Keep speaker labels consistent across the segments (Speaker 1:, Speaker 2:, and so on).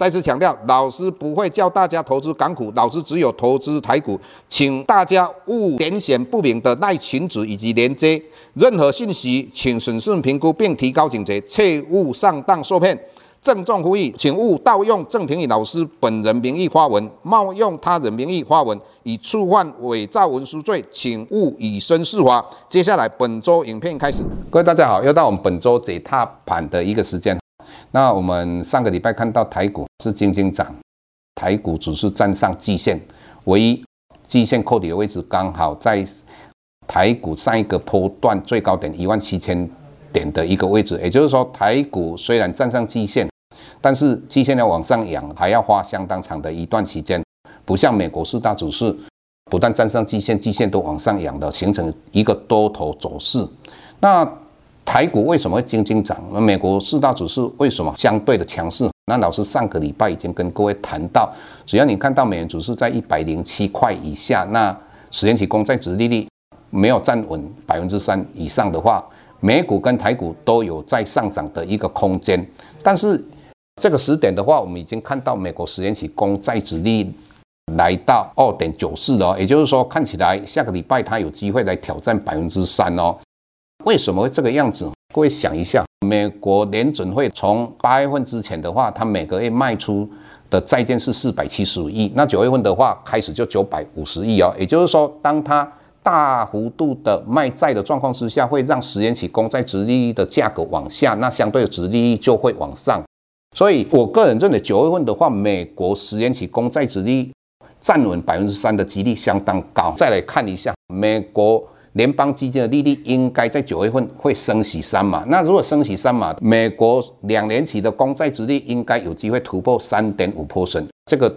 Speaker 1: 再次强调，老师不会教大家投资港股，老师只有投资台股，请大家勿点选不明的赖群组以及连接，任何信息请审慎评估并提高警觉，切勿上当受骗。郑重呼吁，请勿盗用郑庭宇老师本人名义发文，冒用他人名义发文，以触犯伪造文书罪，请勿以身试法。接下来本周影片开始，各位大家好，又到我们本周解大盘的一个时间。那我们上个礼拜看到台股是轻轻涨，台股只是站上季线，唯一季线扣底的位置刚好在台股上一个波段最高点一万七千点的一个位置，也就是说台股虽然站上季线，但是季线要往上扬还要花相当长的一段期间，不像美国四大指数不但站上季线，季线都往上扬的，形成一个多头走势。那台股为什么会轻轻涨？那美国四大指数为什么相对的强势？那老师上个礼拜已经跟各位谈到，只要你看到美元指数在一百零七块以下，那十年期公债殖利率没有站稳百分之三以上的话，美股跟台股都有在上涨的一个空间。但是这个时点的话，我们已经看到美国十年期公债殖利率来到二点九四了，也就是说，看起来下个礼拜它有机会来挑战百分之三哦。为什么会这个样子？各位想一下，美国联准会从八月份之前的话，它每个月卖出的债券是四百七十五亿，那九月份的话开始就九百五十亿哦。也就是说，当它大幅度的卖债的状况之下，会让十年期公债殖利率的价格往下，那相对的殖利率就会往上。所以我个人认为，九月份的话，美国十年期公债殖利率站稳百分之三的几率相当高。再来看一下美国。联邦基金的利率应该在九月份会升息三码，那如果升息三码，美国两年期的公债殖利率应该有机会突破三点五波神这个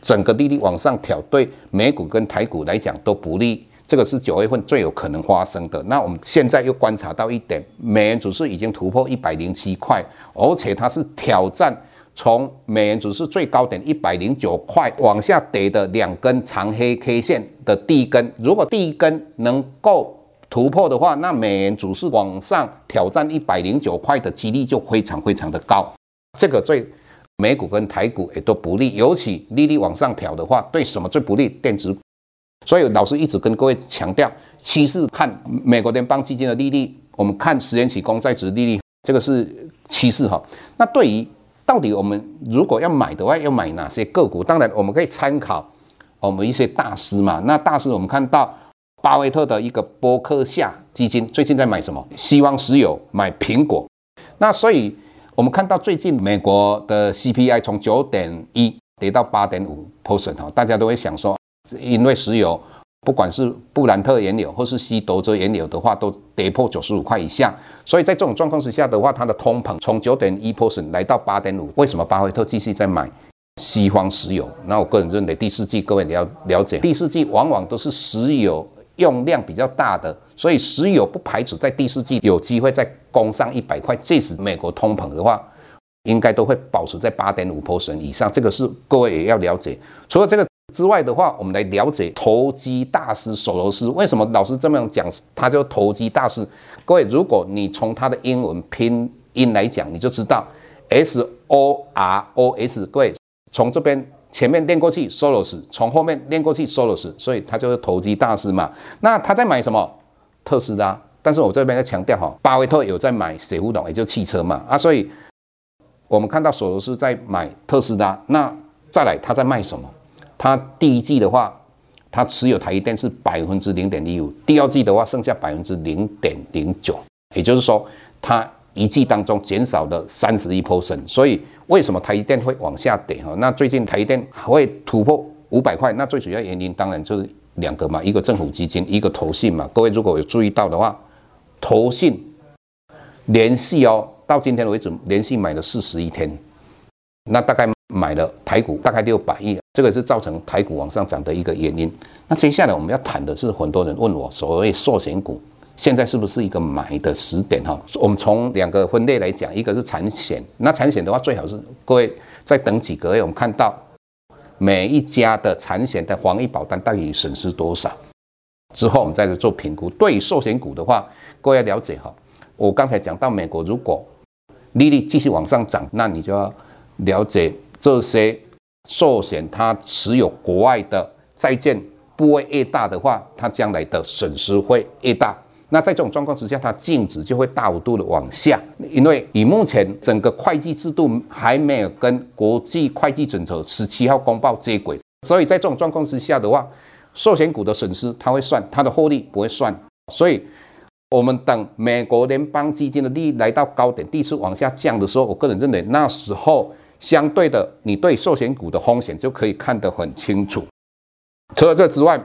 Speaker 1: 整个利率往上调，对美股跟台股来讲都不利，这个是九月份最有可能发生的。那我们现在又观察到一点，美元指数已经突破一百零七块，而且它是挑战。从美元指数最高点一百零九块往下跌的两根长黑 K 线的第一根，如果第一根能够突破的话，那美元指数往上挑战一百零九块的几率就非常非常的高。这个对美股跟台股也都不利，尤其利率往上调的话，对什么最不利？电子。所以老师一直跟各位强调，趋势看美国联邦基金的利率，我们看十年期公债殖利率，这个是趋势哈。那对于到底我们如果要买的话，要买哪些个股？当然，我们可以参考我们一些大师嘛。那大师，我们看到巴菲特的一个波克夏基金最近在买什么？希望石油，买苹果。那所以，我们看到最近美国的 CPI 从九点一跌到八点五 percent 哈，大家都会想说，因为石油。不管是布兰特原油或是西德州原油的话，都跌破九十五块以下。所以在这种状况之下的话，它的通膨从九点一破升来到八点五。为什么巴菲特继续在买西方石油？那我个人认为，第四季各位你要了解，第四季往往都是石油用量比较大的，所以石油不排除在第四季有机会再攻上一百块。即使美国通膨的话，应该都会保持在八点五破升以上。这个是各位也要了解。除了这个。之外的话，我们来了解投机大师索罗斯。为什么老师这么样讲？他叫投机大师。各位，如果你从他的英文拼音来讲，你就知道 S O R O S。各位从这边前面念过去，Soros；从后面念过去，Soros。所以他就是投机大师嘛。那他在买什么？特斯拉。但是我这边要强调哈，巴菲特有在买雪佛龙，也就是汽车嘛。啊，所以我们看到索罗斯在买特斯拉。那再来，他在卖什么？他第一季的话，他持有台积电是百分之零点一五，第二季的话剩下百分之零点零九，也就是说，他一季当中减少了三十一 percent。所以为什么台积电会往下跌？哈，那最近台积电会突破五百块，那最主要原因当然就是两个嘛，一个政府基金，一个投信嘛。各位如果有注意到的话，投信连续哦，到今天为止连续买了四十一天，那大概。买了台股大概六百亿，这个是造成台股往上涨的一个原因。那接下来我们要谈的是，很多人问我，所谓寿险股现在是不是一个买的时点？哈，我们从两个分类来讲，一个是产险，那产险的话，最好是各位再等几个月，我们看到每一家的产险的防疫保单到底损失多少，之后我们再来做评估。对于寿险股的话，各位要了解哈，我刚才讲到美国如果利率继续往上涨，那你就要了解这些寿险它持有国外的债券。部位越大的话，它将来的损失会越大。那在这种状况之下，它净值就会大幅度的往下。因为以目前整个会计制度还没有跟国际会计准则十七号公报接轨，所以在这种状况之下的话，寿险股的损失它会算，它的获利不会算。所以，我们等美国联邦基金的利率来到高点，第一次往下降的时候，我个人认为那时候相对的，你对寿险股的风险就可以看得很清楚。除了这之外，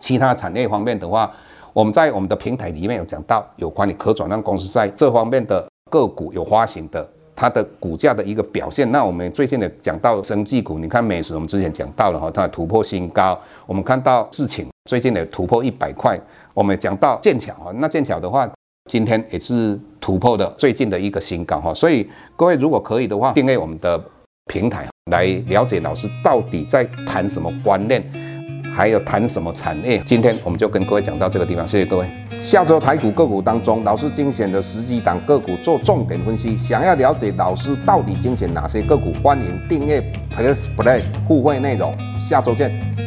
Speaker 1: 其他产业方面的话，我们在我们的平台里面有讲到有关于可转让公司在这方面的个股有发行的，它的股价的一个表现。那我们最近的讲到生技股，你看美食，我们之前讲到了哈，它突破新高。我们看到智勤最近的突破一百块。我们讲到剑桥啊，那剑桥的话，今天也是突破的最近的一个新高哈。所以各位如果可以的话，订阅我们的平台来了解老师到底在谈什么观念。还有谈什么产业？今天我们就跟各位讲到这个地方，谢谢各位。下周台股个股当中，老师精选的十几档个股做重点分析。想要了解老师到底精选哪些个股，欢迎订阅 Plus Play 互惠内容。下周见。